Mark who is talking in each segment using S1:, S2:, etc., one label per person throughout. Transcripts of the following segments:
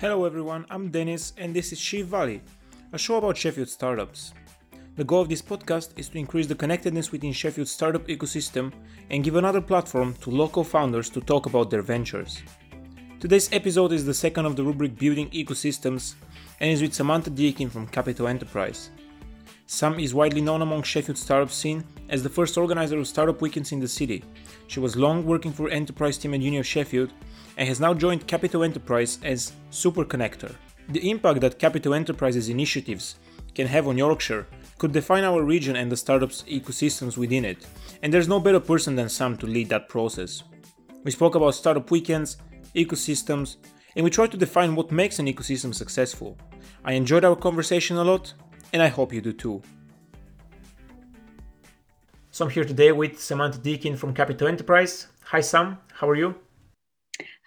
S1: Hello everyone, I'm Dennis and this is Shift Valley, a show about Sheffield startups. The goal of this podcast is to increase the connectedness within Sheffield's startup ecosystem and give another platform to local founders to talk about their ventures. Today's episode is the second of the rubric Building Ecosystems and is with Samantha Deakin from Capital Enterprise. Sam is widely known among Sheffield startup scene as the first organizer of startup weekends in the city. She was long working for enterprise team at Uni of Sheffield and has now joined Capital Enterprise as Super Connector. The impact that Capital Enterprise's initiatives can have on Yorkshire could define our region and the startups ecosystems within it, and there's no better person than Sam to lead that process. We spoke about startup weekends, ecosystems, and we tried to define what makes an ecosystem successful. I enjoyed our conversation a lot, and I hope you do too. So I'm here today with Samantha Deakin from Capital Enterprise. Hi Sam, how are you?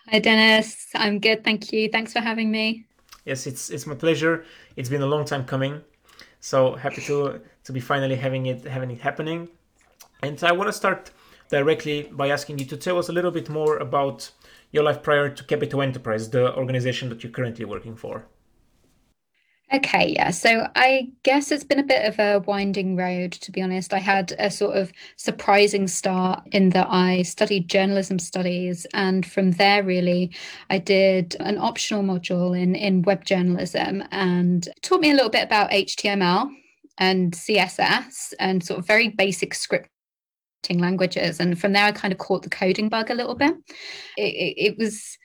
S2: Hi, Dennis. I'm good. Thank you. Thanks for having me.
S1: Yes, it's it's my pleasure. It's been a long time coming. So happy to to be finally having it having it happening. And I want to start directly by asking you to tell us a little bit more about your life prior to Capital Enterprise, the organization that you're currently working for.
S2: Okay, yeah. So I guess it's been a bit of a winding road, to be honest. I had a sort of surprising start in that I studied journalism studies. And from there, really, I did an optional module in, in web journalism and taught me a little bit about HTML and CSS and sort of very basic script languages and from there i kind of caught the coding bug a little bit it, it, it was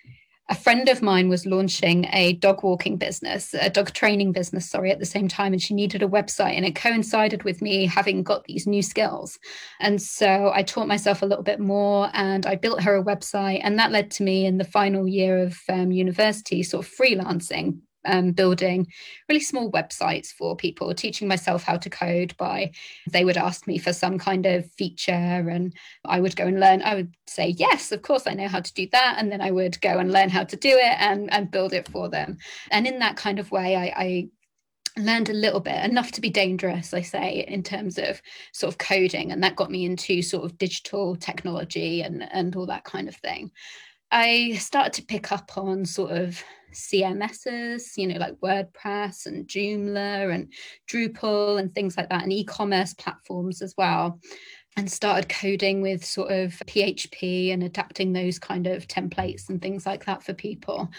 S2: a friend of mine was launching a dog walking business, a dog training business, sorry, at the same time. And she needed a website. And it coincided with me having got these new skills. And so I taught myself a little bit more and I built her a website. And that led to me in the final year of um, university, sort of freelancing, um, building really small websites for people, teaching myself how to code by they would ask me for some kind of feature and I would go and learn. I would say, yes, of course I know how to do that. And then I would go and learn how to do it and, and build it for them. And in that kind of way, I, I learned a little bit enough to be dangerous i say in terms of sort of coding and that got me into sort of digital technology and and all that kind of thing i started to pick up on sort of CMSs, you know, like WordPress and Joomla and Drupal and things like that, and e commerce platforms as well and started coding with sort of PHP and adapting those kind of templates and things like that for people,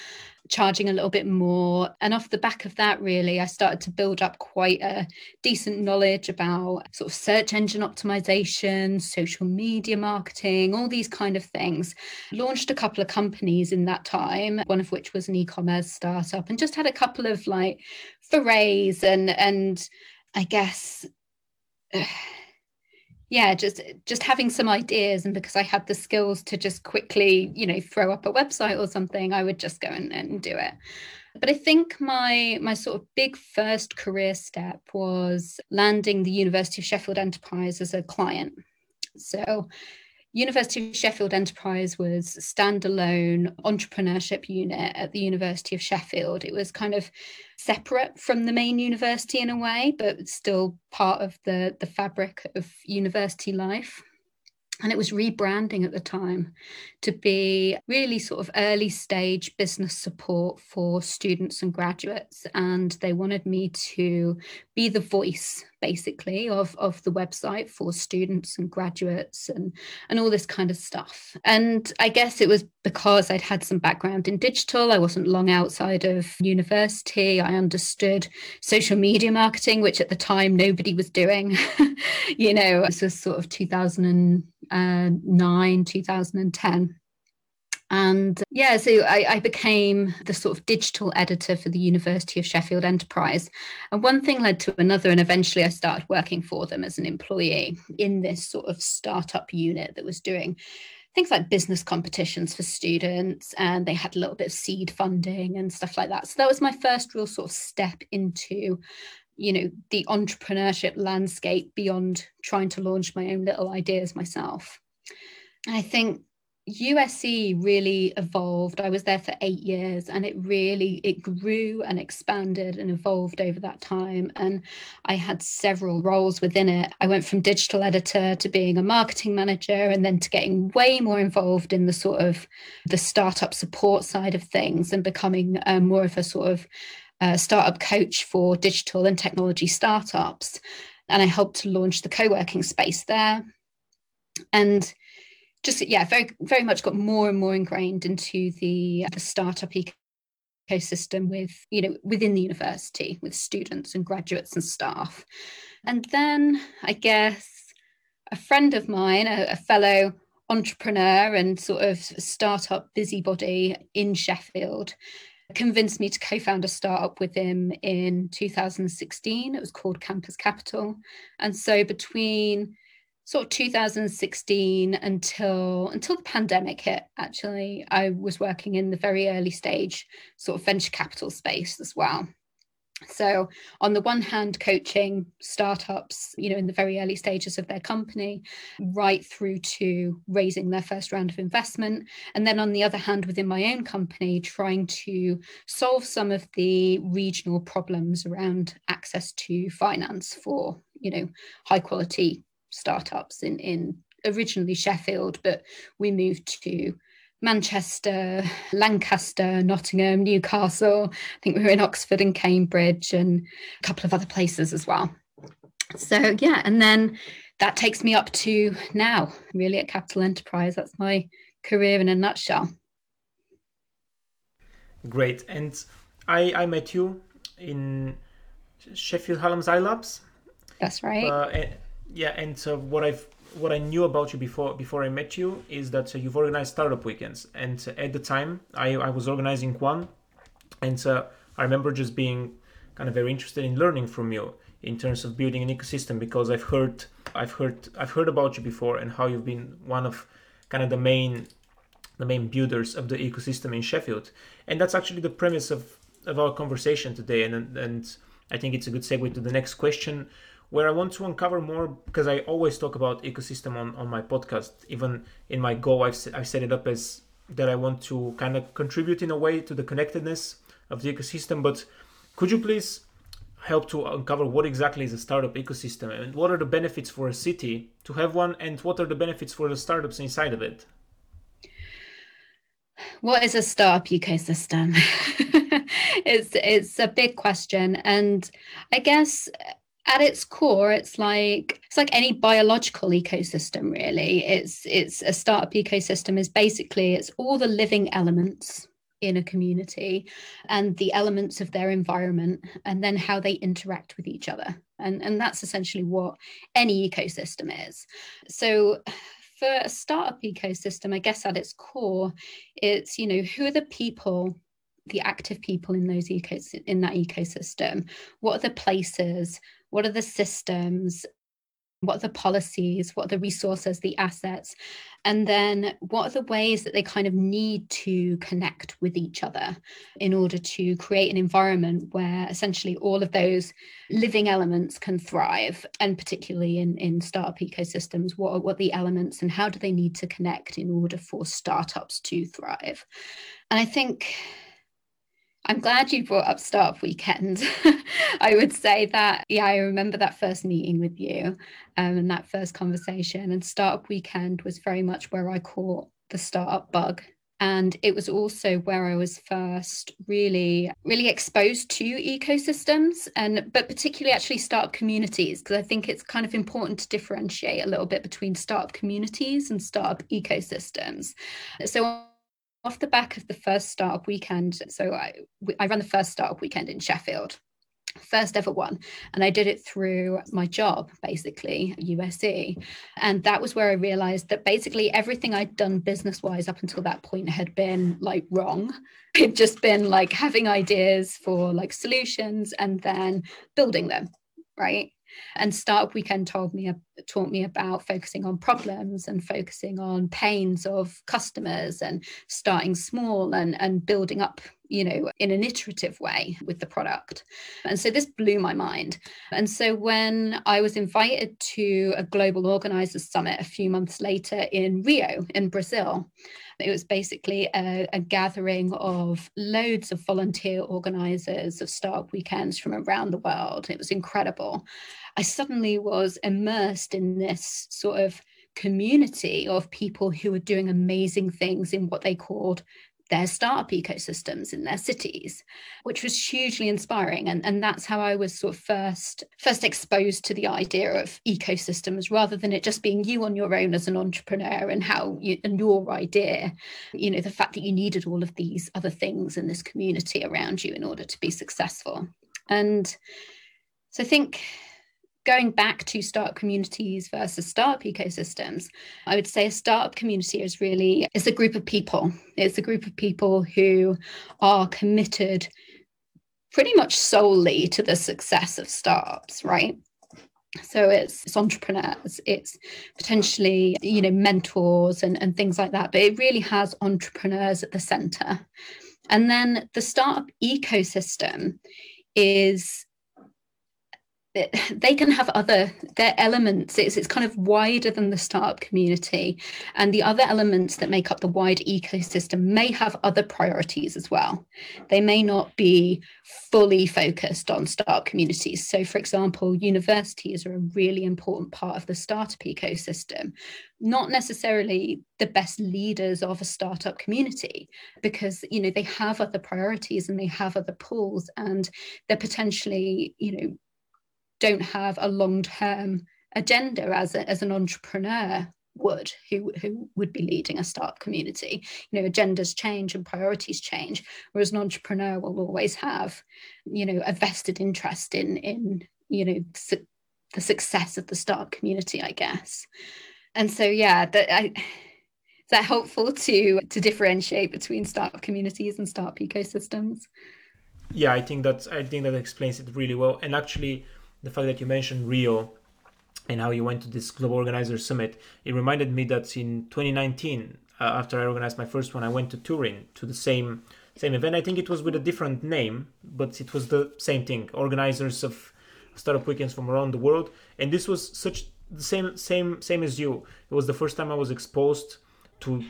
S2: charging a little bit more. And off the back of that, really, I started to build up quite a decent knowledge about sort of search engine optimization, social media marketing, all these kind of things. Launched a couple of companies in that time, one of which was an e-commerce startup, and just had a couple of like forays and and I guess. yeah just just having some ideas and because i had the skills to just quickly you know throw up a website or something i would just go and, and do it. But i think my my sort of big first career step was landing the university of sheffield enterprise as a client. So University of Sheffield Enterprise was standalone entrepreneurship unit at the University of Sheffield. It was kind of separate from the main university in a way, but still part of the, the fabric of university life and it was rebranding at the time to be really sort of early stage business support for students and graduates. And they wanted me to be the voice basically of, of the website for students and graduates and and all this kind of stuff. And i guess it was because i'd had some background in digital. I wasn't long outside of university. I understood social media marketing which at the time nobody was doing. You know this was sort of 2009 2010 and yeah, so I, I, became the sort of digital editor for the University of Sheffield Enterprise. And one thing led to another, and eventually I started working for them as an employee in this sort of startup unit that was doing things like business competitions for students. And they had a little bit of seed funding and stuff like that. So that was my first real sort of step into you know the entrepreneurship landscape beyond trying to launch my own little ideas myself i think USC really evolved. I was there for eight years and it really it grew and expanded and evolved over that time. And I had several roles within it. I went from digital editor to being a marketing manager and then to getting way more involved in the sort of the startup support side of things and becoming um, more of a sort of uh, startup coach for digital and technology startups. And I helped to launch the co-working space there. And just yeah, very very much got more and more ingrained into the the startup ecosystem with you know within the university with students and graduates and staff. And then I guess a friend of mine, a, a fellow entrepreneur and sort of startup busybody in Sheffield convinced me to co-found a startup with him in 2016 it was called campus capital. And so between sort of 2016 until until the pandemic hit actually i was working in the very early stage sort of venture capital space as well so on the one hand coaching startups you know in the very early stages of their company right through to raising their first round of investment. And then on the other hand within my own company trying to solve some of the regional problems around access to finance for you know high quality startups in in originally Sheffield, but we moved to Manchester, Lancaster, Nottingham, Newcastle. I think we were in Oxford and Cambridge and a couple of other places as well. So yeah, and then that takes me up to now, really at Capital Enterprise. That's my career in a nutshell.
S1: Great. And I I met you in Sheffield Hallam's iLabs.
S2: That's right.
S1: Uh, yeah, and so what I've what I knew about you before before I met you is that uh, you've organized startup weekends, and uh, at the time I, I was organizing one, and uh, I remember just being kind of very interested in learning from you in terms of building an ecosystem because I've heard I've heard I've heard about you before and how you've been one of kind of the main the main builders of the ecosystem in Sheffield, and that's actually the premise of of our conversation today, and and I think it's a good segue to the next question where I want to uncover more because I always talk about ecosystem on, on my podcast. Even in my Go, I've, I've set it up as that I want to kind of contribute in a way to the connectedness of the ecosystem. But could you please help to uncover what exactly is a startup ecosystem and what are the benefits for a city to have one and what are the benefits for the startups inside of it?
S2: What is a startup ecosystem? it's it's a big question and I guess at its core it's like it's like any biological ecosystem really. It's it's a startup ecosystem is basically it's all the living elements in a community and the elements of their environment and then how they interact with each other. And and that's essentially what any ecosystem is. So for a startup ecosystem i guess at its core it's you know who are the people the active people in those ecos in that ecosystem? What are the places what are the systems what are the policies what are the resources the assets and then what are the ways that they kind of need to connect with each other in order to create an environment where essentially all of those living elements can thrive and particularly in in startup ecosystems what are what are the elements and how do they need to connect in order for startups to thrive? And i think I'm glad you brought up Startup Weekend. I would say that, yeah, I remember that first meeting with you um, and that first conversation. And Startup Weekend was very much where I caught the startup bug. And it was also where I was first really, really exposed to ecosystems and, but particularly actually startup communities, because I think it's kind of important to differentiate a little bit between startup communities and startup ecosystems. So off the back of the first startup weekend, so I, I ran the first startup weekend in Sheffield, first ever one. And I did it through my job, basically, USC. And that was where I realized that basically everything I'd done business wise up until that point had been like wrong. It'd just been like having ideas for like solutions and then building them, right? And Startup Weekend told me taught me about focusing on problems and focusing on pains of customers and starting small and, and building up you know, in an iterative way with the product. And so this blew my mind. And so when I was invited to a global organizers summit a few months later in Rio, in Brazil, it was basically a, a gathering of loads of volunteer organizers of startup weekends from around the world. It was incredible. I suddenly was immersed in this sort of community of people who were doing amazing things in what they called their startup ecosystems in their cities, which was hugely inspiring. And, and that's how I was sort of first first exposed to the idea of ecosystems rather than it just being you on your own as an entrepreneur and how you and your idea, you know, the fact that you needed all of these other things in this community around you in order to be successful. And so I think going back to startup communities versus startup ecosystems, I would say a startup community is really is a group of people. It's a group of people who are committed pretty much solely to the success of startups, right? So it's, it's entrepreneurs, it's potentially, you know, mentors and, and things like that, but it really has entrepreneurs at the center. And then the startup ecosystem is they can have other their elements it's, it's kind of wider than the startup community. And the other elements that make up the wide ecosystem may have other priorities as well. They may not be fully focused on startup communities. So for example universities are a really important part of the startup ecosystem. Not necessarily the best leaders of a startup community because you know they have other priorities and they have other pools and they're potentially you know don't have a long-term agenda as, a, as an entrepreneur would who who would be leading a startup community. You know agendas change and priorities change whereas an entrepreneur will always have you know a vested interest in in you know su- the success of the startup community i guess. And so yeah that i is that helpful to to differentiate between startup communities and startup ecosystems?
S1: Yeah i think that i think that explains it really well. And actually the fact that you mentioned Rio and how you went to this global organizer summit, it reminded me that in 2019, uh, after I organized my first one, I went to Turin to the same same event. I think it was with a different name, but it was the same thing. Organizers of startup weekends from around the world, and this was such the same same same as you. It was the first time I was exposed to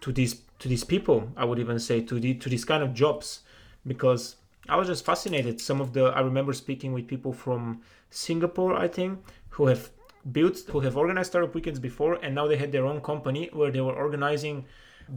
S1: to these to these people. I would even say to the to these kind of jobs because I was just fascinated. Some of the I remember speaking with people from Singapore, I think, who have built, who have organized startup weekends before, and now they had their own company where they were organizing.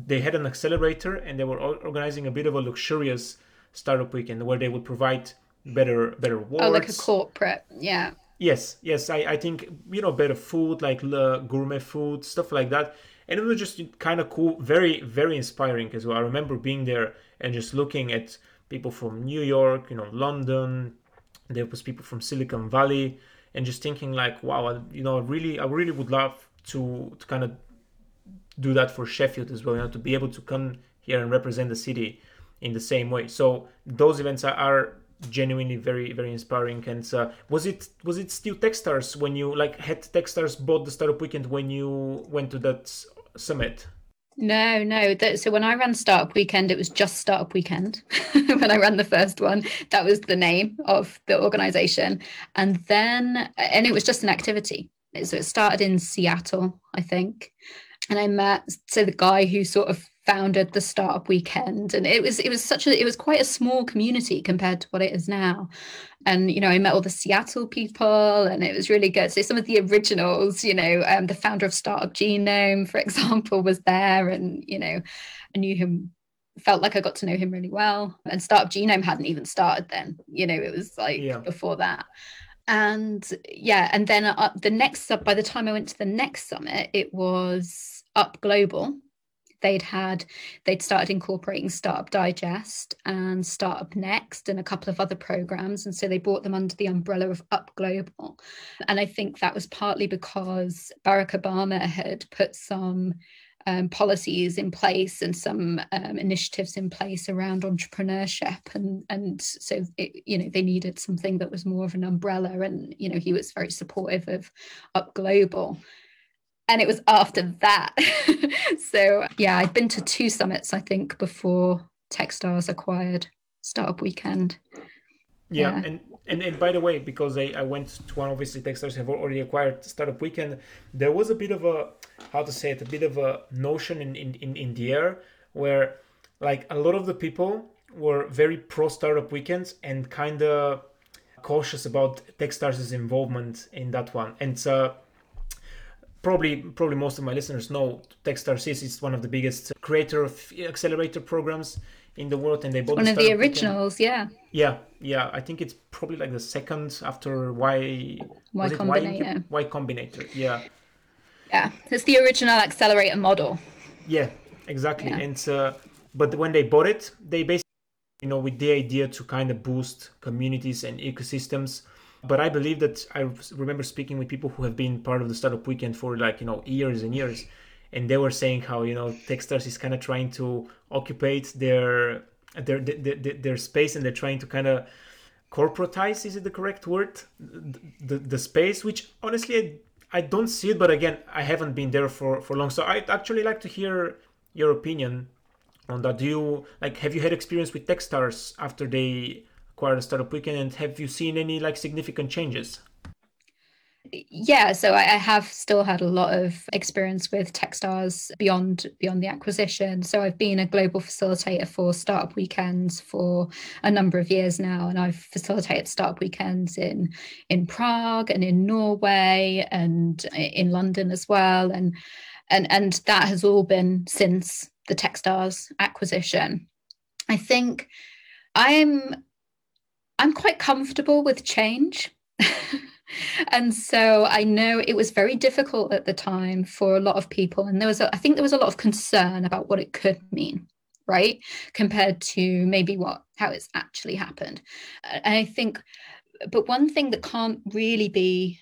S1: They had an accelerator, and they were organizing a bit of a luxurious startup weekend where they would provide better better works.
S2: Oh, like a corporate, yeah.
S1: Yes, yes. I, I think you know better food, like uh, gourmet food, stuff like that, and it was just kind of cool, very very inspiring as well. I remember being there and just looking at people from New York, you know, London. There was people from Silicon Valley, and just thinking like, wow, you know, really, I really would love to to kind of do that for Sheffield as well. You know, to be able to come here and represent the city in the same way. So those events are, are genuinely very very inspiring and uh, was it was it still techstars when you like had techstars bought the startup weekend when you went to that summit
S2: no, no. so when I ran Startup Weekend, it was just Startup Weekend. when I ran the first one, that was the name of the organization. And then, and it was just an activity. So it started in Seattle, I think. And I met, so the guy who sort of founded the startup weekend and it was it was such a it was quite a small community compared to what it is now. And you know i met all the seattle people and it was really good. So some of the originals you know um, the founder of startup genome for example was there and you know i knew him felt like i got to know him really well. And startup genome hadn't even started then you know it was like yeah. before that. And yeah and then uh, the next sub by the time i went to the next summit it was up global they'd had they'd started incorporating startup digest and startup next and a couple of other programs and so they brought them under the umbrella of up global. And i think that was partly because barack obama had put some um, policies in place and some um, initiatives in place around entrepreneurship and and so it, you know they needed something that was more of an umbrella and you know he was very supportive of up global and it was after that. so yeah, I'd been to two summits, I think, before Techstars acquired Startup Weekend.
S1: Yeah, yeah. and and, and by the way, because I, I went to one, obviously Techstars have already acquired Startup Weekend, there was a bit of a, how to say it, a bit of a notion in, in, in, in the air where like a lot of the people were very pro Startup Weekends and kind of cautious about Techstars' involvement in that one. And uh, probably probably most of my listeners know Techstars is, is one of the biggest creator of accelerator programs in the world, and they
S2: bought one of the originals. Yeah.
S1: Yeah, yeah. I think it's probably like the second after Y.
S2: Y Combinator.
S1: Y, y Combinator. Yeah.
S2: Yeah, it's the original accelerator model.
S1: Yeah, exactly. Yeah. And uh, but when they bought it, they basically, you know, with the idea to kind of boost communities and ecosystems. But I believe that I remember speaking with people who have been part of the startup weekend for like you know years and years, and they were saying how you know Techstars is kind of trying to occupy their their, their their space and they're trying to kind of corporatize is it the correct word? The, the, space which honestly I, I don't see it but again i haven't been there for for long. So i'd actually like to hear your opinion on that. Do you like have you had experience with techstars after they acquired startup weekend and have you seen any like significant changes?
S2: Yeah so I, have still had a lot of experience with techstars beyond beyond the acquisition. So i've been a global facilitator for startup weekends for a number of years now and i've facilitated startup weekends in in prague and in norway and in london as well. And and and that has all been since the techstars acquisition. I think i'm i'm quite comfortable with change and so I know it was very difficult at the time for a lot of people. And there was, a, I think there was a lot of concern about what it could mean, right? Compared to maybe what, how it's actually happened. And I think, but one thing that can't really be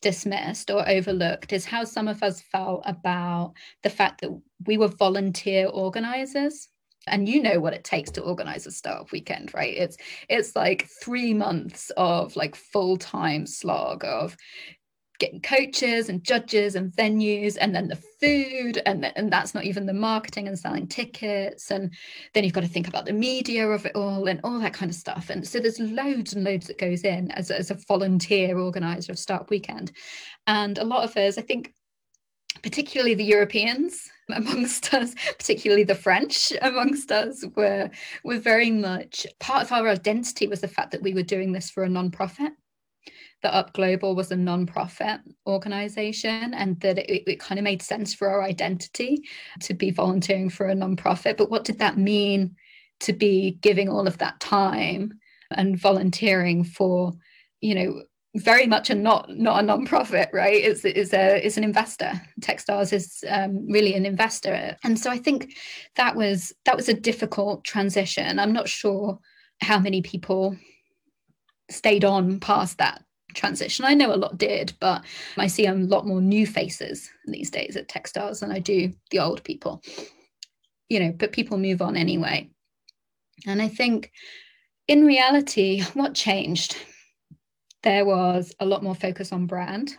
S2: dismissed or overlooked is how some of us felt about the fact that we were volunteer organizers and you know what it takes to organize a startup weekend right? It's it's like three months of like full-time slog of getting coaches and judges and venues and then the food and, and that's not even the marketing and selling tickets and then you've got to think about the media of it all and all that kind of stuff. And so there's loads and loads that goes in as, as a volunteer organizer of startup weekend. And a lot of us i think particularly the Europeans amongst us, particularly the French amongst us, were were very much part of our identity was the fact that we were doing this for a non-profit. That Up Global was a non-profit organization, and that it, it kind of made sense for our identity to be volunteering for a non-profit. But what did that mean to be giving all of that time and volunteering for, you know, very much a not not a non-profit right? It's is a is an investor. Techstars is um, really an investor. And so i think that was that was a difficult transition. I'm not sure how many people stayed on past that transition. I know a lot did but i see a lot more new faces these days at techstars than i do the old people. You know but people move on anyway. And i think in reality what changed there was a lot more focus on brand.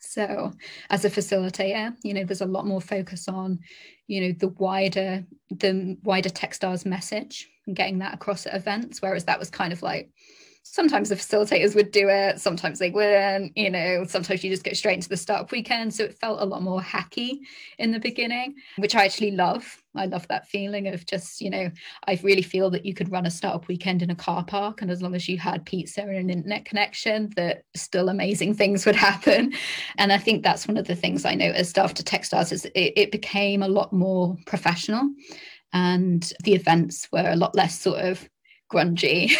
S2: So, as a facilitator, you know, there's a lot more focus on, you know, the wider the wider Techstars message and getting that across at events. Whereas that was kind of like sometimes the facilitators would do it, sometimes they wouldn't, you know, sometimes you just go straight into the startup weekend. So it felt a lot more hacky in the beginning, which I actually love. I love that feeling of just, you know, I really feel that you could run a startup weekend in a car park. And as long as you had pizza and an internet connection, that still amazing things would happen. And I think that's one of the things I noticed after Techstars is it, it became a lot more professional and the events were a lot less sort of grungy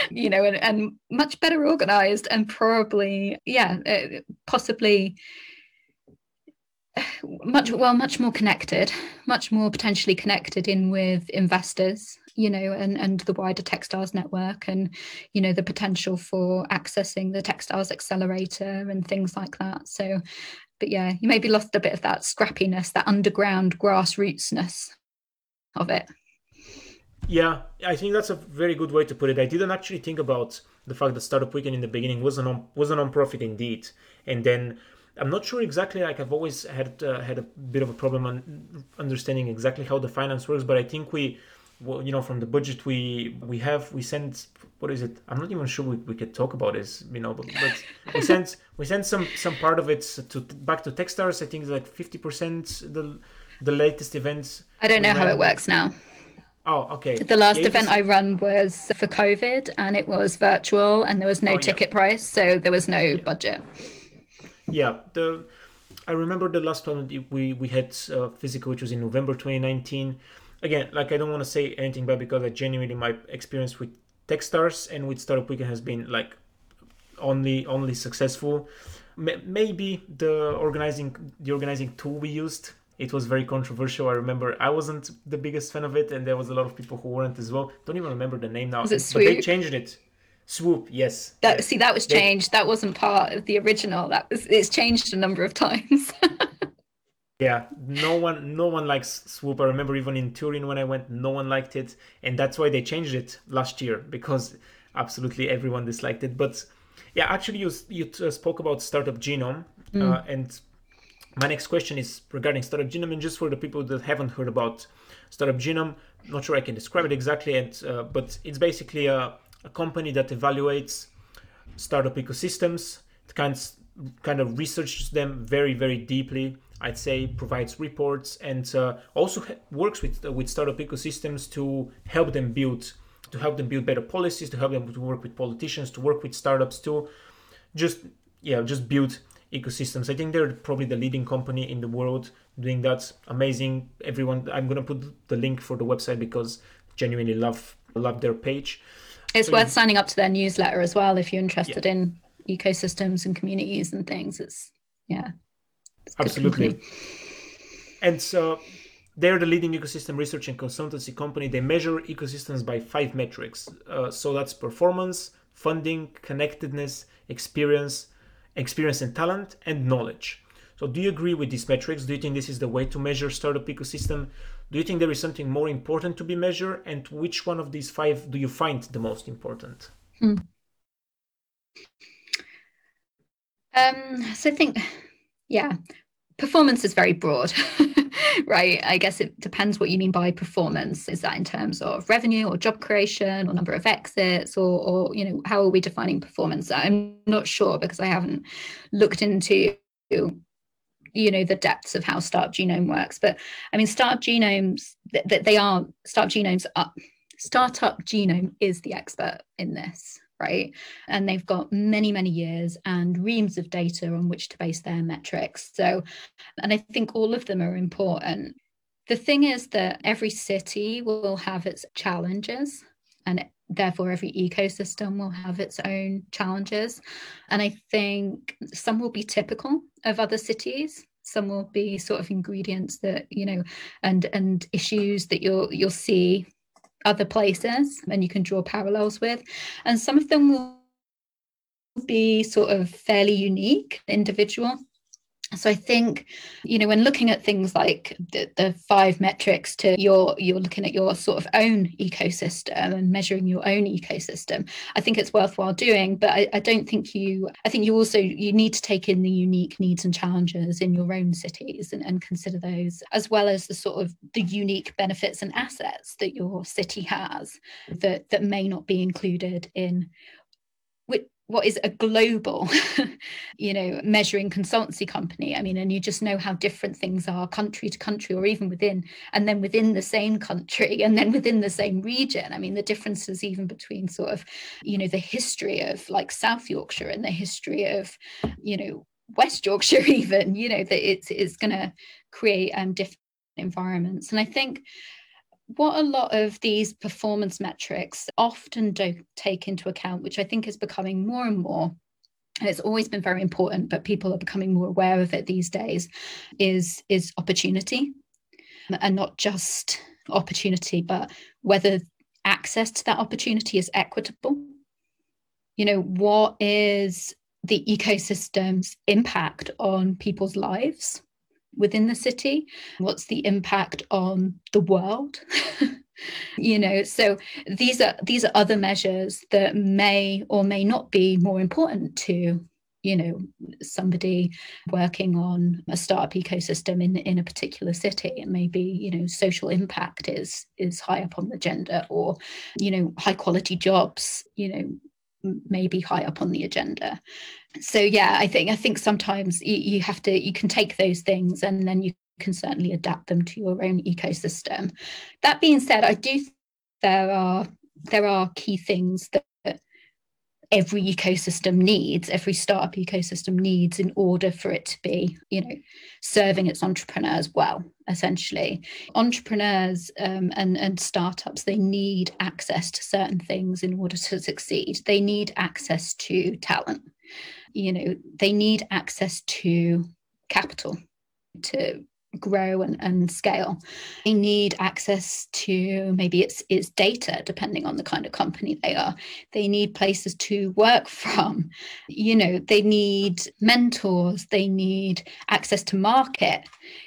S2: you know and, and much better organized and probably yeah uh, possibly much well much more connected much more potentially connected in with investors you know and and the wider Techstars network and you know the potential for accessing the Techstars accelerator and things like that. So but yeah you maybe lost a bit of that scrappiness that underground grassrootsness of it
S1: yeah, I think that's a very good way to put it. I didn't actually think about the fact that Startup Weekend in the beginning was a non was a non-profit indeed, and then I'm not sure exactly. Like I've always had uh, had a bit of a problem on understanding exactly how the finance works, but I think we, well, you know, from the budget we we have, we send what is it? I'm not even sure we, we could talk about this, you know, but, but we sent we sent some some part of it to back to Techstars. I think it's like 50% the the latest events.
S2: I don't know how it works now.
S1: Oh, okay.
S2: The last yeah, event I run was for COVID and it was virtual and there was no oh, ticket yeah. price, so there was no yeah. budget.
S1: Yeah, the I remember the last one we we had uh, physical, which was in November 2019. Again, like I don't want to say anything bad because I genuinely my experience with Techstars and with Startup Weekend has been like only only successful. Maybe the organizing the organizing tool we used it was very controversial. I remember I wasn't the biggest fan of it, and there was a lot of people who weren't as well. Don't even remember the name now.
S2: Was it Swoop?
S1: But they changed it. Swoop, yes.
S2: That
S1: yes.
S2: see, that was changed. They, that wasn't part of the original. That was it's changed a number of times.
S1: yeah, no one, no one likes Swoop. I remember even in Turin when I went, no one liked it, and that's why they changed it last year because absolutely everyone disliked it. But yeah, actually, you you spoke about Startup Genome, mm. uh, and my next question is regarding Startup Genome, and just for the people that haven't heard about Startup Genome, not sure I can describe it exactly, and, uh, but it's basically a, a, company that evaluates startup ecosystems, it kind of, kind of researches them very, very deeply. I'd say provides reports and uh, also works with uh, with startup ecosystems to help them build to help them build better policies, to help them to work with politicians, to work with startups, to just yeah, just build ecosystems. I think they're probably the leading company in the world doing that. Amazing. Everyone, I'm gonna put the link for the website because genuinely love love their page.
S2: It's so, worth signing up to their newsletter as well if you're interested yeah. in ecosystems and communities and things. It's yeah,
S1: it's absolutely. And so they're the leading ecosystem research and consultancy company. They measure ecosystems by five metrics. Uh, so that's performance, funding, connectedness, experience, experience and talent, and knowledge. So, do you agree with these metrics? Do you think this is the way to measure startup ecosystem? Do you think there is something more important to be measured? And which one of these five do you find the most important? Hmm.
S2: Um, so I think, yeah, performance is very broad, right? I guess it depends what you mean by performance. Is that in terms of revenue or job creation or number of exits or, or you know, how are we defining performance? I'm not sure because I haven't looked into you know the depths of how startup genome works but i mean startup genomes that they are startup genomes are startup genome is the expert in this right? And they've got many, many years and reams of data on which to base their metrics. So, and I think all of them are important. The thing is that every city will have its challenges and therefore every ecosystem will have its own challenges and i think some will be typical of other cities some will be sort of ingredients that you know and and issues that you'll you'll see other places and you can draw parallels with. And some of them will be sort of fairly unique, individual. So I think, you know, when looking at things like the, the five metrics to your, you're looking at your sort of own ecosystem and measuring your own ecosystem, I think it's worthwhile doing. But I, I don't think you, I think you also, you need to take in the unique needs and challenges in your own cities and, and consider those, as well as the sort of the unique benefits and assets that your city has that, that may not be included in what is a global you know measuring consultancy company. I mean and you just know how different things are country to country or even within and then within the same country and then within the same region. I mean the differences even between sort of you know the history of like south yorkshire and the history of you know west yorkshire even you know that it's it's going to create um different environments. And i think what a lot of these performance metrics often don't take into account, which I think is becoming more and more and it's always been very important but people are becoming more aware of it these days is is opportunity. And not just opportunity but whether access to that opportunity is equitable. You know what is the ecosystem's impact on people's lives within the city? What's the impact on the world? you know so these are these are other measures that may or may not be more important to you know somebody working on a startup ecosystem in in a particular city and maybe you know social impact is is high up on the agenda or you know high quality jobs you know maybe high up on the agenda. So yeah i think i think sometimes you, you have to you can take those things and then you can certainly adapt them to your own ecosystem. That being said i do there are there are key things that every ecosystem needs, every startup ecosystem needs in order for it to be, you know, serving its entrepreneurs well, essentially. Entrepreneurs um, and, and startups, they need access to certain things in order to succeed. They need access to talent. You know, they need access to capital to grow and, and scale. They need access to maybe it's it's data depending on the kind of company they are. They need places to work from. You know they need mentors. They need access to market.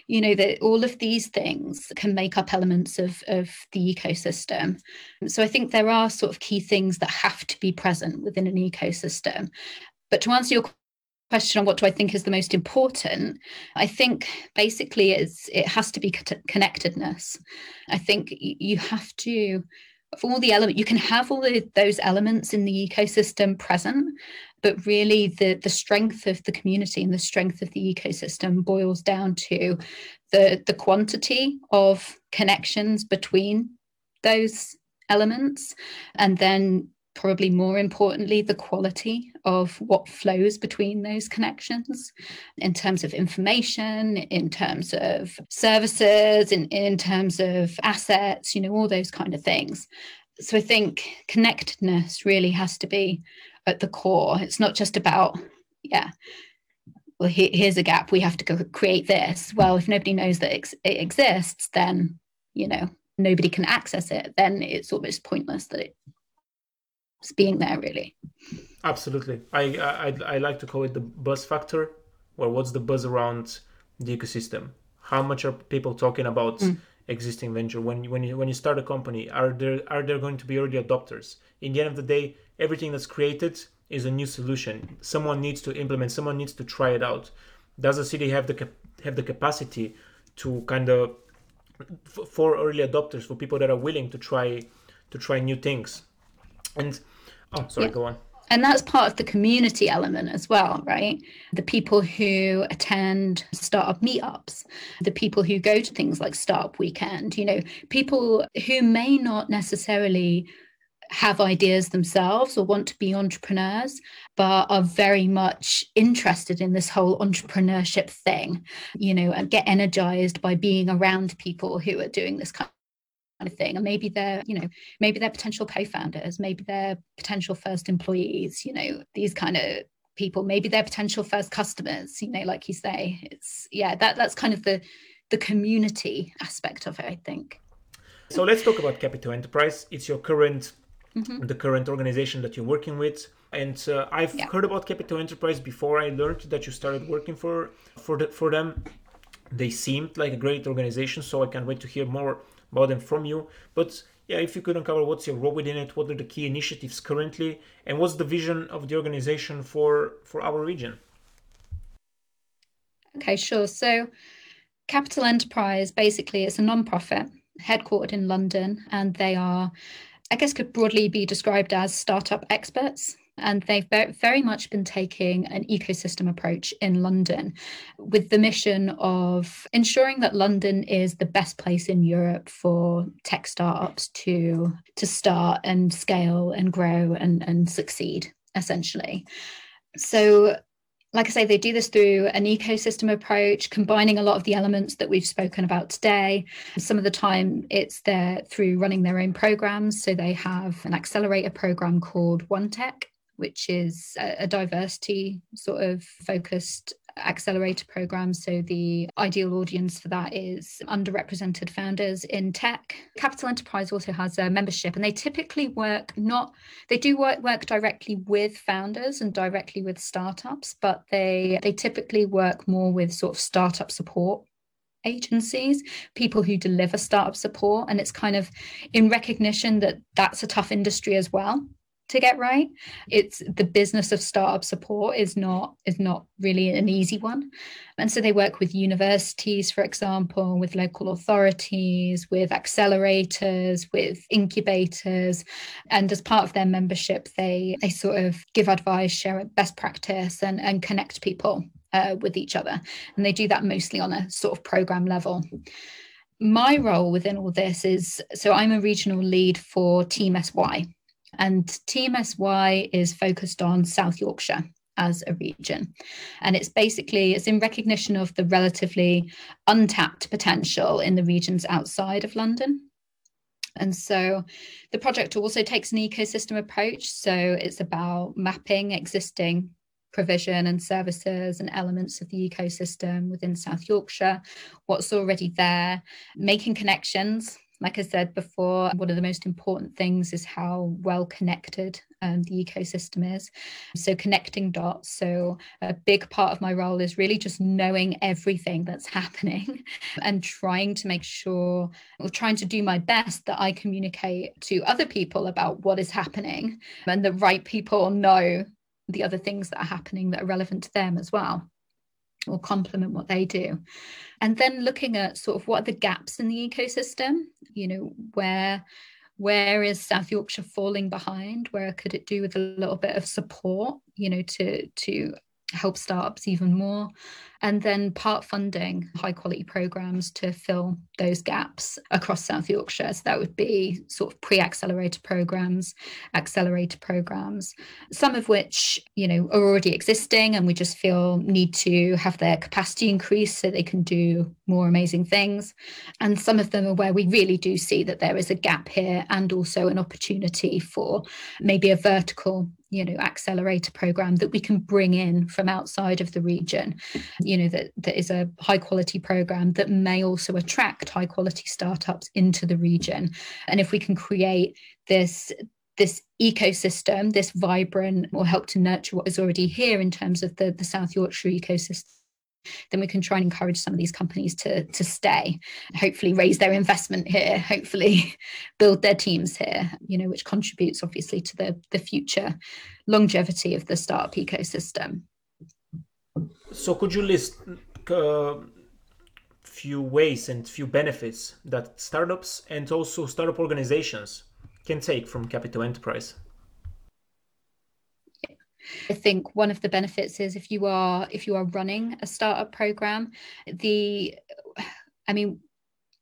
S2: You know that all of these things can make up elements of of the ecosystem. So i think there are sort of key things that have to be present within an ecosystem. But to answer your question on what do I think is the most important, I think basically it's it has to be connectedness. I think you have to for all the element you can have all the, those elements in the ecosystem present but really the the strength of the community and the strength of the ecosystem boils down to the the quantity of connections between those elements and then probably more importantly, the quality of what flows between those connections in terms of information, in terms of services, in, in terms of assets, you know, all those kind of things. So I think connectedness really has to be at the core. It's not just about, yeah, well, here's a gap, we have to go create this. Well, if nobody knows that it exists, then, you know, nobody can access it, then it's almost pointless that it being there really.
S1: Absolutely. I, I i like to call it the buzz factor or what's the buzz around the ecosystem? How much are people talking about mm. existing venture? When you, when you when you start a company are there are there going to be early adopters? In the end of the day everything that's created is a new solution. Someone needs to implement someone needs to try it out. Does a city have the have the capacity to kind of for early adopters for people that are willing to try to try new things? And Oh, sorry, yeah. go on.
S2: And that's part of the community element as well, right? The people who attend startup meetups, the people who go to things like Startup Weekend, you know, people who may not necessarily have ideas themselves or want to be entrepreneurs, but are very much interested in this whole entrepreneurship thing, you know, and get energized by being around people who are doing this kind of thing. And maybe they're you know maybe they're potential co-founders maybe they're potential first employees you know these kind of people. Maybe they're potential first customers you know like you say. It's yeah that that's kind of the the community aspect of it i think.
S1: So let's talk about Capital Enterprise. It's your current mm-hmm. the current organization that you're working with. And uh, i've yeah. heard about Capital Enterprise before i learned that you started working for for the, for them. They seemed like a great organization so i can't wait to hear more about them from you. But yeah, if you could uncover what's your role within it, what are the key initiatives currently, and what's the vision of the organization for for our region?
S2: Okay, sure. So, Capital Enterprise basically is a non-profit headquartered in London, and they are, I guess, could broadly be described as startup experts. And they've very much been taking an ecosystem approach in London with the mission of ensuring that London is the best place in Europe for tech startups to, to start and scale and grow and, and succeed, essentially. So like I say, they do this through an ecosystem approach, combining a lot of the elements that we've spoken about today. Some of the time, it's there through running their own programs. So they have an accelerator program called One Tech, which is a, diversity sort of focused accelerator program. So the ideal audience for that is underrepresented founders in tech. Capital Enterprise also has a membership and they typically work not they do work work directly with founders and directly with startups, but they they typically work more with sort of startup support agencies, people who deliver startup support and it's kind of in recognition that that's a tough industry as well to get right. It's the business of startup support is not is not really an easy one. And so they work with universities for example with local authorities with accelerators with incubators. And as part of their membership they they sort of give advice share best practice and and connect people uh, with each other. And they do that mostly on a sort of program level. My role within all this is so I'm a regional lead for Team SY, and Team SY is focused on South Yorkshire as a region. And it's basically it's in recognition of the relatively untapped potential in the regions outside of London. And so the project also takes an ecosystem approach. So it's about mapping existing provision and services and elements of the ecosystem within South Yorkshire, what's already there, making connections like I said before, one of the most important things is how well connected um, the ecosystem is. So, connecting dots. So, a big part of my role is really just knowing everything that's happening and trying to make sure, or trying to do my best that I communicate to other people about what is happening and the right people know the other things that are happening that are relevant to them as well or complement what they do. And then looking at sort of what are the gaps in the ecosystem, you know, where where is South Yorkshire falling behind? Where could it do with a little bit of support, you know, to to help startups even more. And then part funding high quality programs to fill those gaps across South Yorkshire. So that would be sort of pre accelerator programs, accelerator programs, some of which, you know, are already existing and we just feel need to have their capacity increased so they can do more amazing things. And some of them are where we really do see that there is a gap here and also an opportunity for maybe a vertical you know accelerator program that we can bring in from outside of the region you know that that is a high quality program that may also attract high quality startups into the region. And if we can create this this ecosystem this vibrant will help to nurture what is already here in terms of the the south yorkshire ecosystem then we can try and encourage some of these companies to to stay hopefully raise their investment here hopefully build their teams here you know which contributes obviously to the the future longevity of the startup ecosystem.
S1: So could you list uh, few ways and few benefits that startups and also startup organizations can take from capital enterprise
S2: I think one of the benefits is if you are if you are running a startup program, the I mean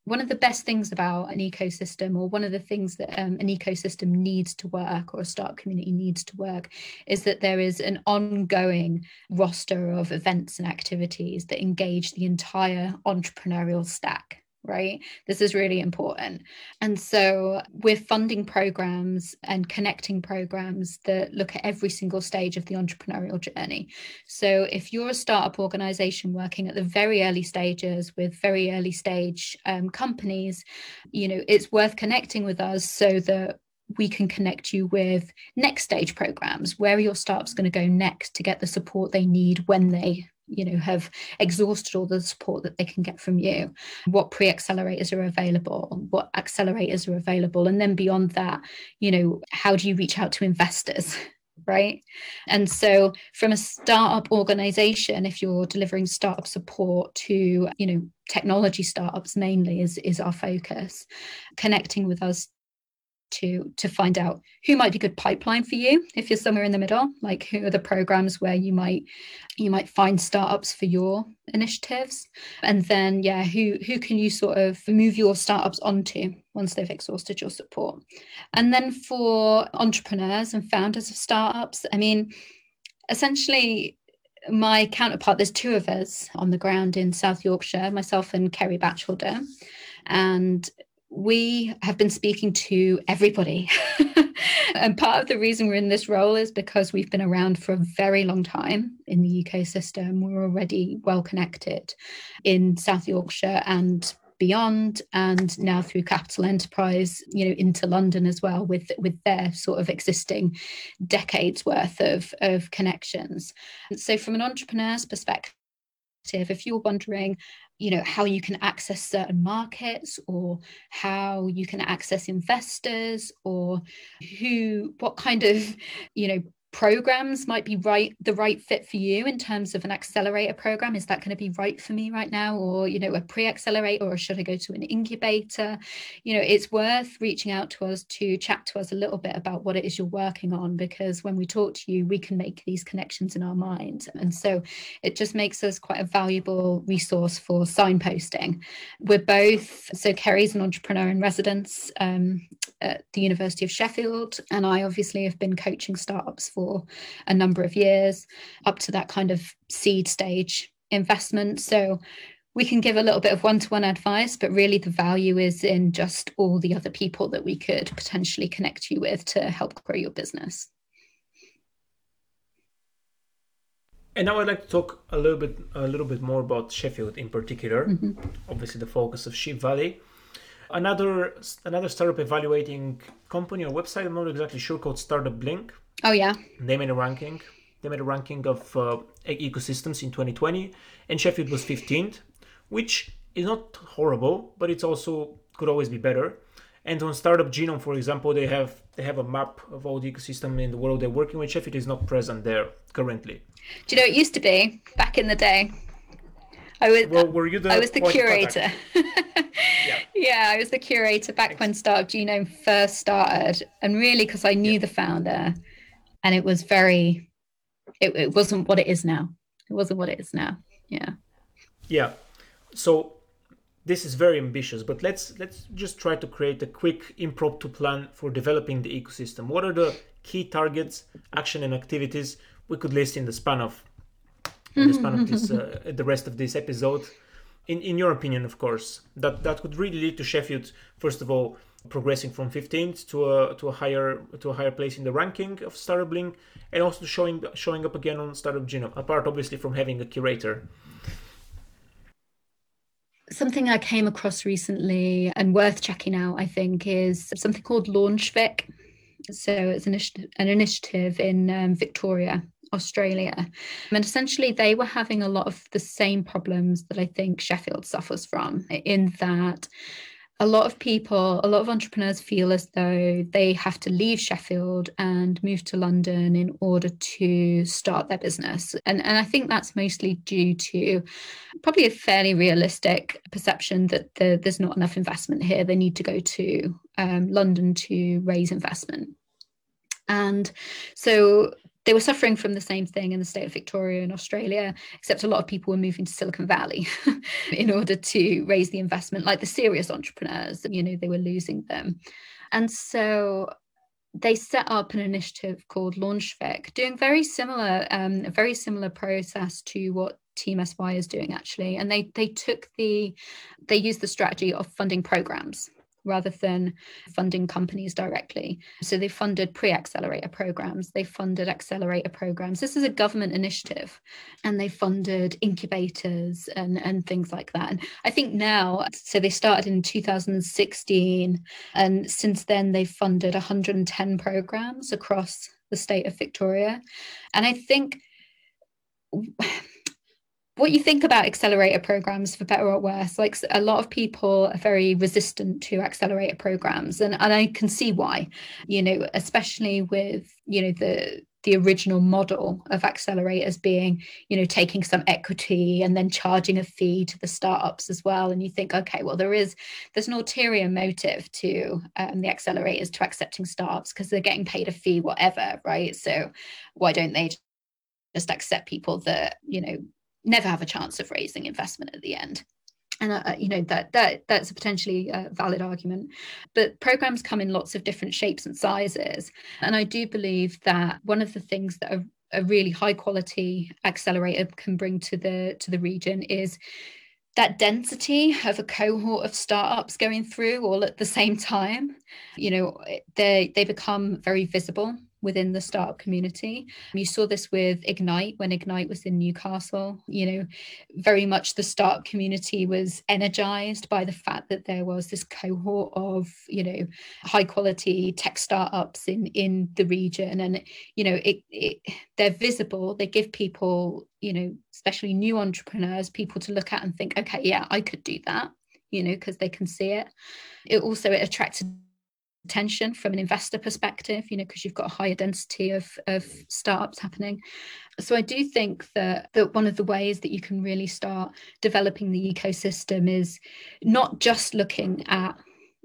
S2: one of the best things about an ecosystem or one of the things that um, an ecosystem needs to work or a startup community needs to work is that there is an ongoing roster of events and activities that engage the entire entrepreneurial stack right? This is really important. And so we're funding programs and connecting programs that look at every single stage of the entrepreneurial journey. So if you're a startup organization working at the very early stages with very early stage um, companies, you know, it's worth connecting with us so that we can connect you with next stage programs where your startup's going to go next to get the support they need when they you know have exhausted all the support that they can get from you. What pre-accelerators are available what accelerators are available and then beyond that you know how do you reach out to investors right? And so from a startup organization if you're delivering startup support to you know technology startups mainly is is our focus. Connecting with us to to find out who might be good pipeline for you if you're somewhere in the middle. Like who are the programs where you might you might find startups for your initiatives? And then yeah who who can you sort of move your startups onto once they've exhausted your support? And then for entrepreneurs and founders of startups i mean essentially my counterpart there's two of us on the ground in south yorkshire myself and kerry batchelder. And we have been speaking to everybody. and part of the reason we're in this role is because we've been around for a very long time in the UK system. We're already well connected in South Yorkshire and beyond and now through capital enterprise you know into london as well with with their sort of existing decades worth of of connections so from an entrepreneur's perspective if you're wondering you know how you can access certain markets or how you can access investors or who what kind of you know programs might be right the right fit for you in terms of an accelerator program? Is that going to be right for me right now? Or you know a pre-accelerator or should i go to an incubator? You know it's worth reaching out to us to chat to us a little bit about what it is you're working on because when we talk to you we can make these connections in our mind and so it just makes us quite a valuable resource for signposting. We're both so kerry's an entrepreneur in residence um, at the university of sheffield and i obviously have been coaching startups for for a number of years up to that kind of seed stage investment. So we can give a little bit of one to one advice, but really the value is in just all the other people that we could potentially connect you with to help grow your business.
S1: And now I'd like to talk a little bit a little bit more about Sheffield in particular. Mm-hmm. Obviously, the focus of Sheep Valley. Another another startup evaluating company or website. I'm not exactly sure called Startup Blink.
S2: Oh yeah.
S1: They made a ranking. They made a ranking of uh, ecosystems in 2020, and Sheffield was 15th, which is not horrible, but it's also could always be better. And on Startup Genome, for example, they have they have a map of all the ecosystem in the world they're working with. Sheffield is not present there currently.
S2: Do you know it used to be back in the day? I was
S1: well, were you the
S2: I was the curator. yeah. yeah, I was the curator back Thanks. when Startup Genome first started, and really because I knew yeah. the founder, and it was very it, it wasn't what it is now. It wasn't what it is now. Yeah.
S1: Yeah. So this is very ambitious but let's let's just try to create a quick impromptu plan for developing the ecosystem. What are the key targets action and activities we could list in the span of in the span of this uh, the rest of this episode? In in your opinion of course. That that could really lead to sheffield first of all progressing from 15th to a to a higher to a higher place in the ranking of Startup Blink, and also showing showing up again on Startup Genome. Apart, obviously, from having a curator.
S2: Something I came across recently and worth checking out, I think, is something called LaunchVic. So it's an, an initiative in um, Victoria, Australia. And essentially, they were having a lot of the same problems that I think Sheffield suffers from, in that a lot of people, a lot of entrepreneurs feel as though they have to leave Sheffield and move to London in order to start their business. And, and I think that's mostly due to probably a fairly realistic perception that the, there's not enough investment here. They need to go to um, London to raise investment. And so they were suffering from the same thing in the state of Victoria in Australia, except a lot of people were moving to Silicon Valley in order to raise the investment, like the serious entrepreneurs, you know, they were losing them. And so they set up an initiative called LaunchVic, doing very similar, um, a very similar process to what Team SY is doing actually. And they they took the they used the strategy of funding programs rather than funding companies directly. So they funded pre accelerator programs, they funded accelerator programs. This is a government initiative, and they funded incubators and, and things like that. And I think now, so they started in 2016, and since then they've funded 110 programs across the state of Victoria. And I think what you think about accelerator programs for better or worse? Like a lot of people are very resistant to accelerator programs and, and i can see why you know especially with you know the the original model of accelerators being you know taking some equity and then charging a fee to the startups as well and you think okay well there is there's an ulterior motive to um, the accelerators to accepting startups because they're getting paid a fee whatever right? So why don't they just accept people that you know never have a chance of raising investment at the end. And uh, you know that that that's a potentially uh, valid argument. But programs come in lots of different shapes and sizes. And i do believe that one of the things that a, a really high quality accelerator can bring to the to the region is that density of a cohort of startups going through all at the same time. You know they they become very visible within the startup community. You saw this with Ignite when Ignite was in Newcastle. You know, very much the startup community was energized by the fact that there was this cohort of, you know, high quality tech startups in in the region. And, you know, it, it they're visible, they give people, you know, especially new entrepreneurs, people to look at and think, okay, yeah, I could do that, you know, because they can see it. It also it attracted attention from an investor perspective you know because you've got a higher density of of startups happening. So i do think that that one of the ways that you can really start developing the ecosystem is not just looking at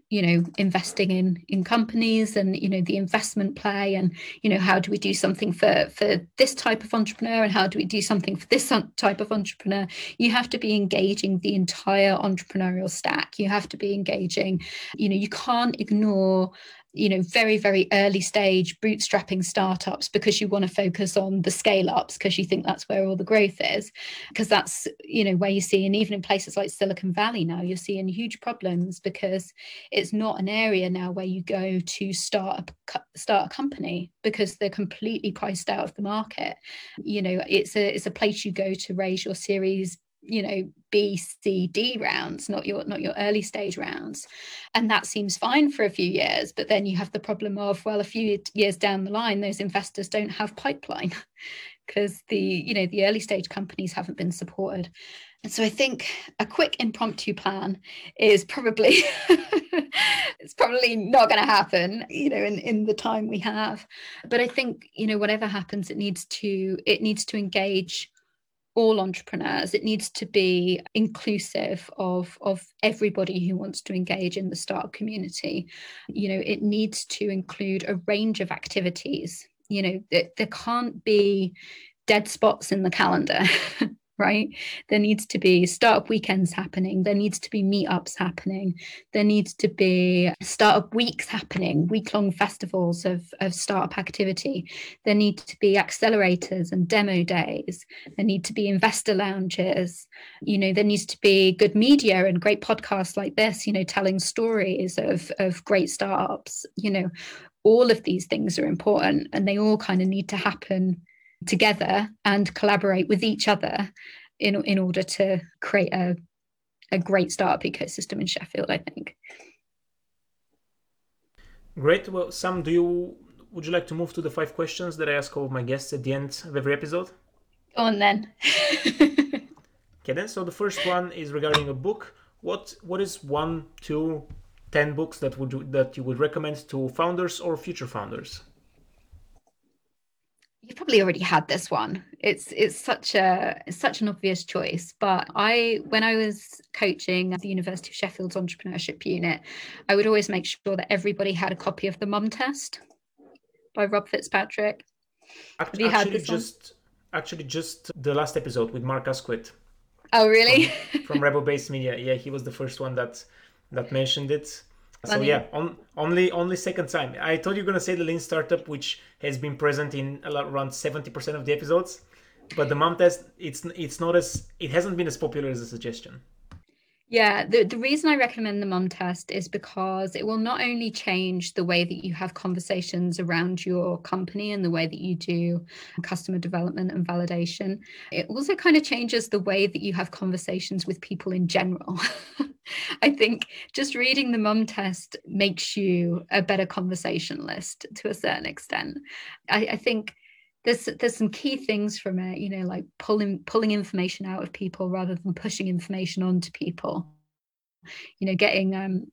S2: you know investing in in companies and you know the investment play and you know how do we do something for for this type of entrepreneur and how do we do something for this type of entrepreneur? You have to be engaging the entire entrepreneurial stack. You have to be engaging you know you can't ignore you know very very early stage bootstrapping startups because you want to focus on the scale ups because you think that's where all the growth is. Because that's you know where you see and even in places like silicon valley now you're seeing huge problems because it's not an area now where you go to start a start a company because they're completely priced out of the market. You know it's a it's a place you go to raise your series you know b c d rounds not your not your early stage rounds. And that seems fine for a few years but then you have the problem of well a few years down the line those investors don't have pipeline because the you know the early stage companies haven't been supported. And so i think a quick impromptu plan is probably it's probably not going to happen you know in in the time we have. But i think you know whatever happens it needs to it needs to engage all entrepreneurs. It needs to be inclusive of, of everybody who wants to engage in the startup community. You know, it needs to include a range of activities. You know, there, there can't be dead spots in the calendar. right? There needs to be startup weekends happening. There needs to be meetups happening. There needs to be startup weeks happening, week long festivals of, of startup activity. There need to be accelerators and demo days. There need to be investor lounges. You know, there needs to be good media and great podcasts like this, you know, telling stories of, of great startups. You know, all of these things are important and they all kind of need to happen together and collaborate with each other in, in order to create a, a great startup ecosystem in Sheffield, I think.
S1: Great. Well, Sam, do you would you like to move to the five questions that I ask all of my guests at the end of every episode?
S2: Go on then.
S1: okay then. So the first one is regarding a book. What what is one, two, ten books that would you, that you would recommend to founders or future founders?
S2: You probably already had this one. It's it's such a it's such an obvious choice but i when i was coaching at the university of sheffield's entrepreneurship unit i would always make sure that everybody had a copy of the mum test by rob fitzpatrick.
S1: Actually, Have you had this just one? actually just the last episode with mark asquith.
S2: Oh really?
S1: From, from rebel base media. Yeah he was the first one that that mentioned it so yeah, on, only only second time. I thought you were gonna say the lean startup, which has been present in around seventy percent of the episodes, but the mom test, it's it's not as it hasn't been as popular as a suggestion.
S2: Yeah, the, the reason I recommend the mom test is because it will not only change the way that you have conversations around your company and the way that you do customer development and validation, it also kind of changes the way that you have conversations with people in general. I think just reading the mum test makes you a better conversationalist to a certain extent. I, I think there's there's some key things from it, you know, like pulling pulling information out of people rather than pushing information onto people. You know, getting um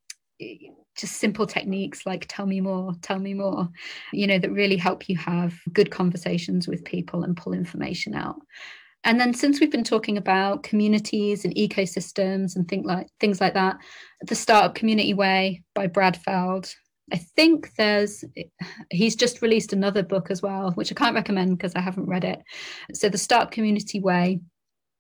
S2: just simple techniques like tell me more tell me more you know that really help you have good conversations with people and pull information out and then since we've been talking about communities and ecosystems and think like things like that, the Startup Community Way by Brad Feld. I think there's he's just released another book as well, which I can't recommend because I haven't read it. So the Startup Community Way.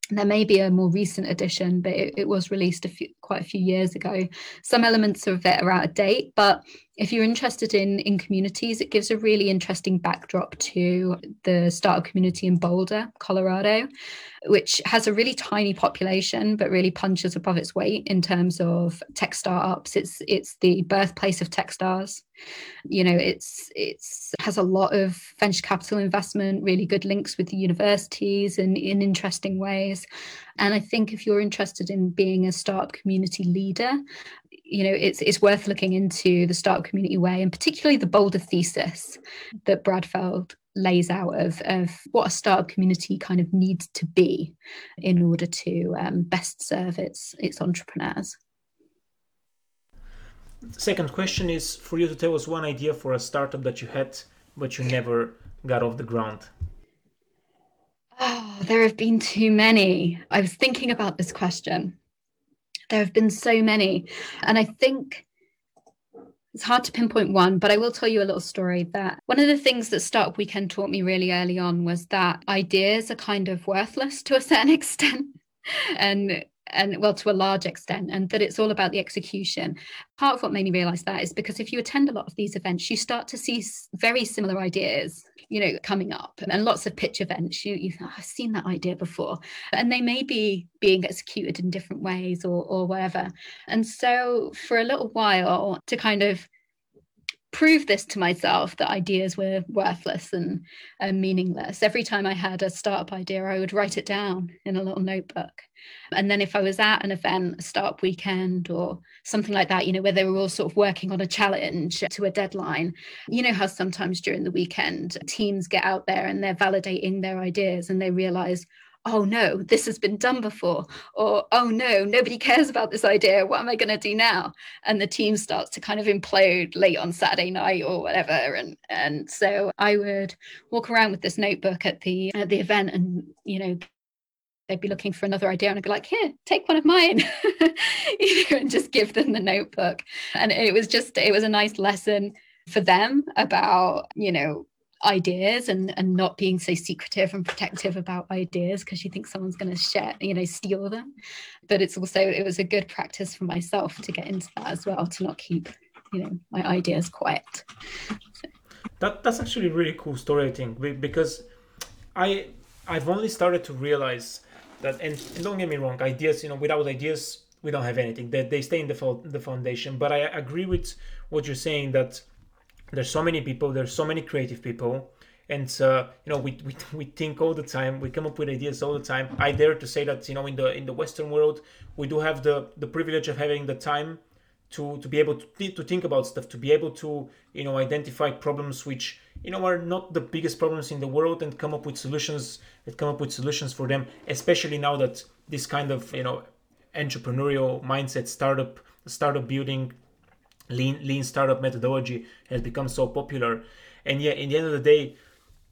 S2: There may be a more recent edition, but it, it was released a few, quite a few years ago. Some elements of it are out of date, but if you're interested in in communities, it gives a really interesting backdrop to the startup community in Boulder, Colorado, which has a really tiny population but really punches above its weight in terms of tech startups. It's it's the birthplace of Techstars You know, it's it's has a lot of venture capital investment, really good links with the universities and in interesting ways. And I think if you're interested in being a startup community leader, you know it's it's worth looking into the startup community way and particularly the Boulder thesis that Brad Feld lays out of, of what a startup community kind of needs to be in order to um, best serve its its entrepreneurs.
S1: Second question is for you to tell us one idea for a startup that you had but you never got off the ground
S2: oh there have been too many i was thinking about this question there have been so many. And I think it's hard to pinpoint one, but I will tell you a little story that one of the things that Startup Weekend taught me really early on was that ideas are kind of worthless to a certain extent. and and well to a large extent and that it's all about the execution part of what made me realize that is because if you attend a lot of these events you start to see very similar ideas you know coming up and lots of pitch events you you oh, i've seen that idea before and they may be being executed in different ways or or whatever and so for a little while to kind of prove this to myself that ideas were worthless and uh, meaningless. Every time I had a startup idea, I would write it down in a little notebook. And then if I was at an event, a startup weekend or something like that, you know, where they were all sort of working on a challenge to a deadline, you know how sometimes during the weekend teams get out there and they're validating their ideas and they realize, oh no, this has been done before, or oh no, nobody cares about this idea. What am I going to do now? And the team starts to kind of implode late on Saturday night or whatever. And and so I would walk around with this notebook at the at the event, and you know. They'd be looking for another idea, and I'd be like, "Here, take one of mine," and just give them the notebook. And it was just, it was a nice lesson for them about, you know, ideas and and not being so secretive and protective about ideas because you think someone's going to share you know steal them. But it's also it was a good practice for myself to get into that as well to not keep you know my ideas quiet.
S1: That that's actually a really cool story i think because i i've only started to realize that and don't get me wrong ideas you know without ideas we don't have anything. They, they stay in the, the foundation. But i agree with what you're saying that there's so many people there's so many creative people and uh, you know we, we, we think all the time we come up with ideas all the time. I dare to say that you know in the in the western world we do have the the privilege of having the time to to be able to, to think about stuff to be able to you know identify problems which you know are not the biggest problems in the world and come up with solutions and come up with solutions for them especially now that this kind of you know entrepreneurial mindset startup startup building lean lean startup methodology has become so popular. And yeah in the end of the day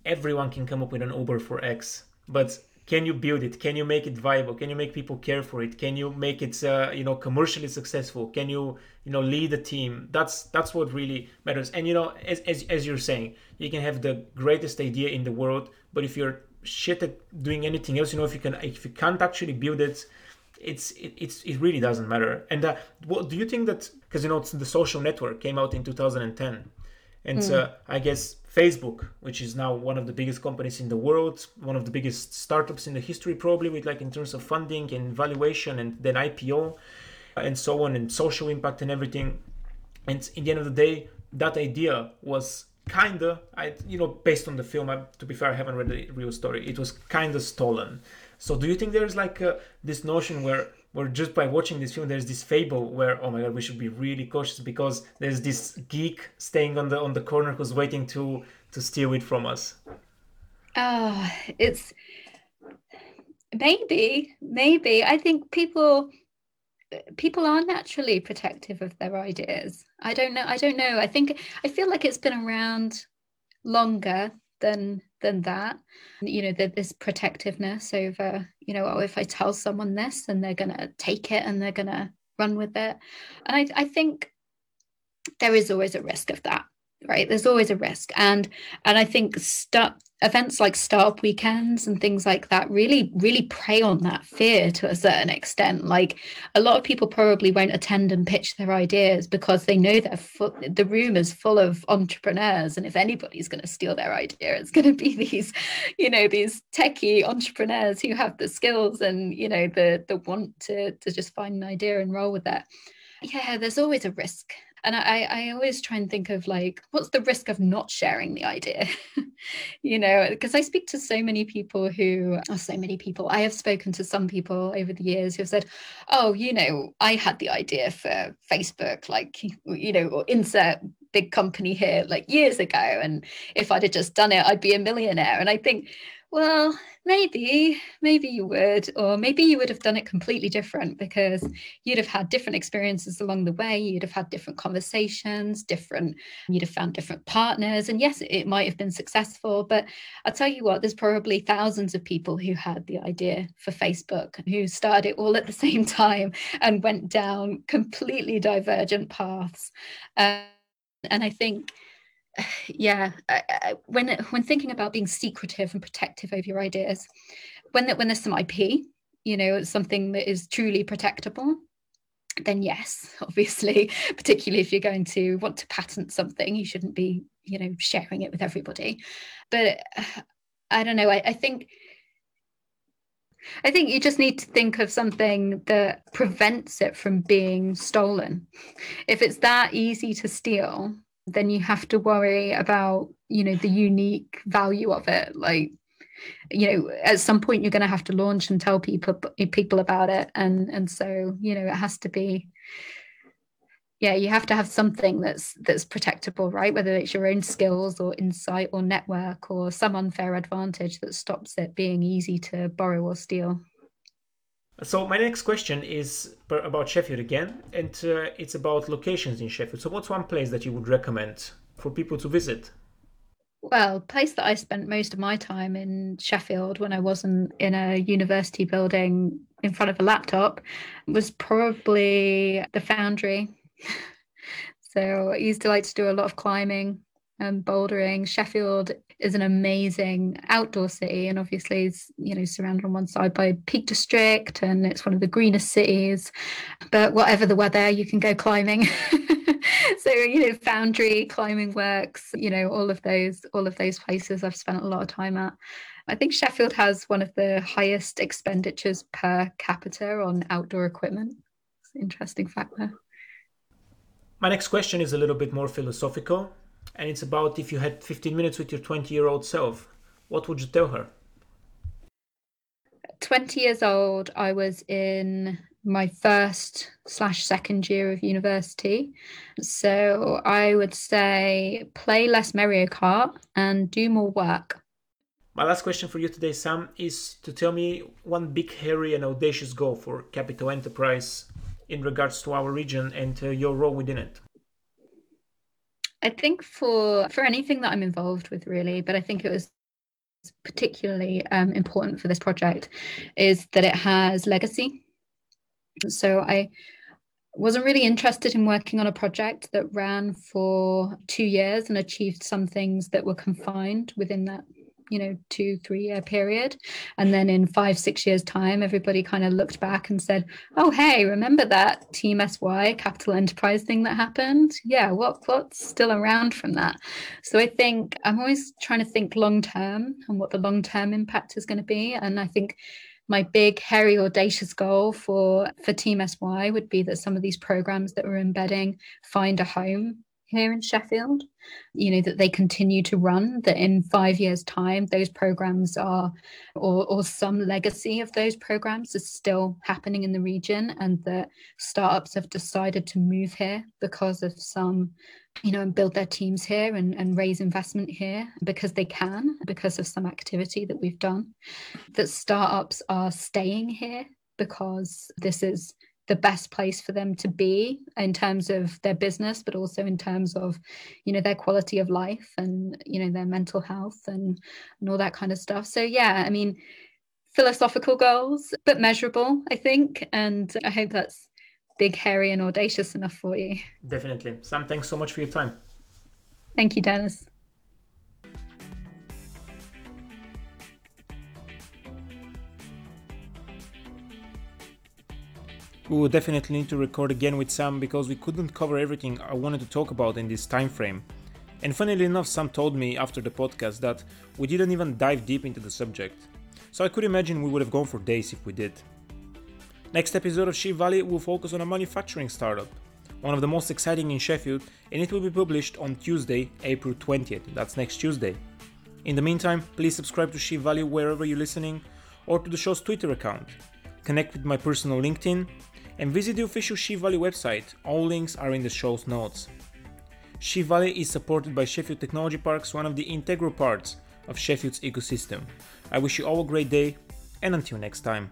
S1: everyone can come up with an uber for x. But can you build it? Can you make it viable? Can you make people care for it? Can you make it uh, you know commercially successful? Can you you know lead a team? That's that's what really matters. And you know as, as, as you're saying you can have the greatest idea in the world but if you're shit at doing anything else you know if you can if you can't actually build it it's it, it's it really doesn't matter. And uh, what do you think that because you know the social network came out in 2010, and mm. uh, I guess Facebook, which is now one of the biggest companies in the world, one of the biggest startups in the history, probably with like in terms of funding and valuation, and then IPO, and so on, and social impact and everything. And in the end of the day, that idea was kinda, I you know, based on the film. I, to be fair, I haven't read the real story. It was kinda stolen so do you think there's like uh, this notion where where just by watching this film there's this fable where oh my god we should be really cautious because there's this geek staying on the on the corner who's waiting to to steal it from us?
S2: Oh, it's maybe maybe I think people people are naturally protective of their ideas. I don't know. I don't know. I think I feel like it's been around longer than than that. You know that this protectiveness over you know oh if i tell someone this and they're going to take it and they're going to run with it. And I, I think there is always a risk of that right? There's always a risk. And and i think start events like startup weekends and things like that really really prey on that fear to a certain extent. Like a lot of people probably won't attend and pitch their ideas because they know that the room is full of entrepreneurs and if anybody's going to steal their idea it's going to be these you know these techie entrepreneurs who have the skills and you know the the want to to just find an idea and roll with that yeah there's always a risk and I, I always try and think of like what's the risk of not sharing the idea? You know because i speak to so many people who or so many people. I have spoken to some people over the years who have said oh you know i had the idea for facebook like you know or insert big company here like years ago and if i'd have just done it i'd be a millionaire. And i think well, maybe, maybe you would, or maybe you would have done it completely different because you'd have had different experiences along the way. You'd have had different conversations, different, you'd have found different partners. And yes, it might have been successful, but I'll tell you what, there's probably thousands of people who had the idea for Facebook who started it all at the same time and went down completely divergent paths. Um, and I think yeah I, when when thinking about being secretive and protective over your ideas when that when there's some ip you know something that is truly protectable then yes obviously particularly if you're going to want to patent something you shouldn't be you know sharing it with everybody but i don't know I, I think I think you just need to think of something that prevents it from being stolen. If it's that easy to steal, then you have to worry about you know the unique value of it. Like you know at some point you're going to have to launch and tell people people about it. And and so you know it has to be yeah you have to have something that's that's protectable right? Whether it's your own skills or insight or network or some unfair advantage that stops it being easy to borrow or steal
S1: so my next question is about Sheffield again, and uh, it's about locations in Sheffield. So what's one place that you would recommend for people to visit?
S2: Well, place that I spent most of my time in Sheffield when I wasn't in a university building in front of a laptop was probably the Foundry. so I used to like to do a lot of climbing and bouldering. Sheffield is an amazing outdoor city and obviously is you know surrounded on one side by peak district and it's one of the greenest cities. But whatever the weather you can go climbing. So you know foundry climbing works you know all of those all of those places i've spent a lot of time at. I think sheffield has one of the highest expenditures per capita on outdoor equipment. Interesting fact there.
S1: My next question is a little bit more philosophical and it's about if you had 15 minutes with your 20 year old self, what would you tell her?
S2: 20 years old, I was in my first slash second year of university. So I would say play less Mario Kart and do more work.
S1: My last question for you today, Sam, is to tell me one big, hairy, and audacious goal for Capital Enterprise in regards to our region and uh, your role within it.
S2: I think for for anything that I'm involved with, really, but I think it was particularly um, important for this project is that it has legacy. So I wasn't really interested in working on a project that ran for two years and achieved some things that were confined within that you know two three year period. And then in five six years time everybody kind of looked back and said oh hey remember that team sy capital enterprise thing that happened? Yeah what what's still around from that? So i think i'm always trying to think long term and what the long term impact is going to be. And i think my big hairy audacious goal for for team sy would be that some of these programs that we're embedding find a home here in Sheffield, you know, that they continue to run, that in five years' time, those programs are, or, or some legacy of those programs is still happening in the region, and that startups have decided to move here because of some, you know, and build their teams here and, and raise investment here because they can, because of some activity that we've done, that startups are staying here because this is the best place for them to be in terms of their business but also in terms of you know their quality of life and you know their mental health and and all that kind of stuff. So yeah i mean philosophical goals but measurable i think. And i hope that's big hairy and audacious enough for you.
S1: Definitely. Sam thanks so much for your time.
S2: Thank you dennis
S1: We will definitely need to record again with Sam because we couldn't cover everything I wanted to talk about in this time frame. And funnily enough, Sam told me after the podcast that we didn't even dive deep into the subject. So I could imagine we would have gone for days if we did. Next episode of Sheep Valley will focus on a manufacturing startup, one of the most exciting in Sheffield, and it will be published on Tuesday, April 20th. That's next Tuesday. In the meantime, please subscribe to Sheep Valley wherever you're listening or to the show's Twitter account. Connect with my personal LinkedIn and visit the official Valley website. All links are in the show's notes. Valley is supported by Sheffield Technology Parks, one of the integral parts of Sheffield's ecosystem. I wish you all a great day, and until next time.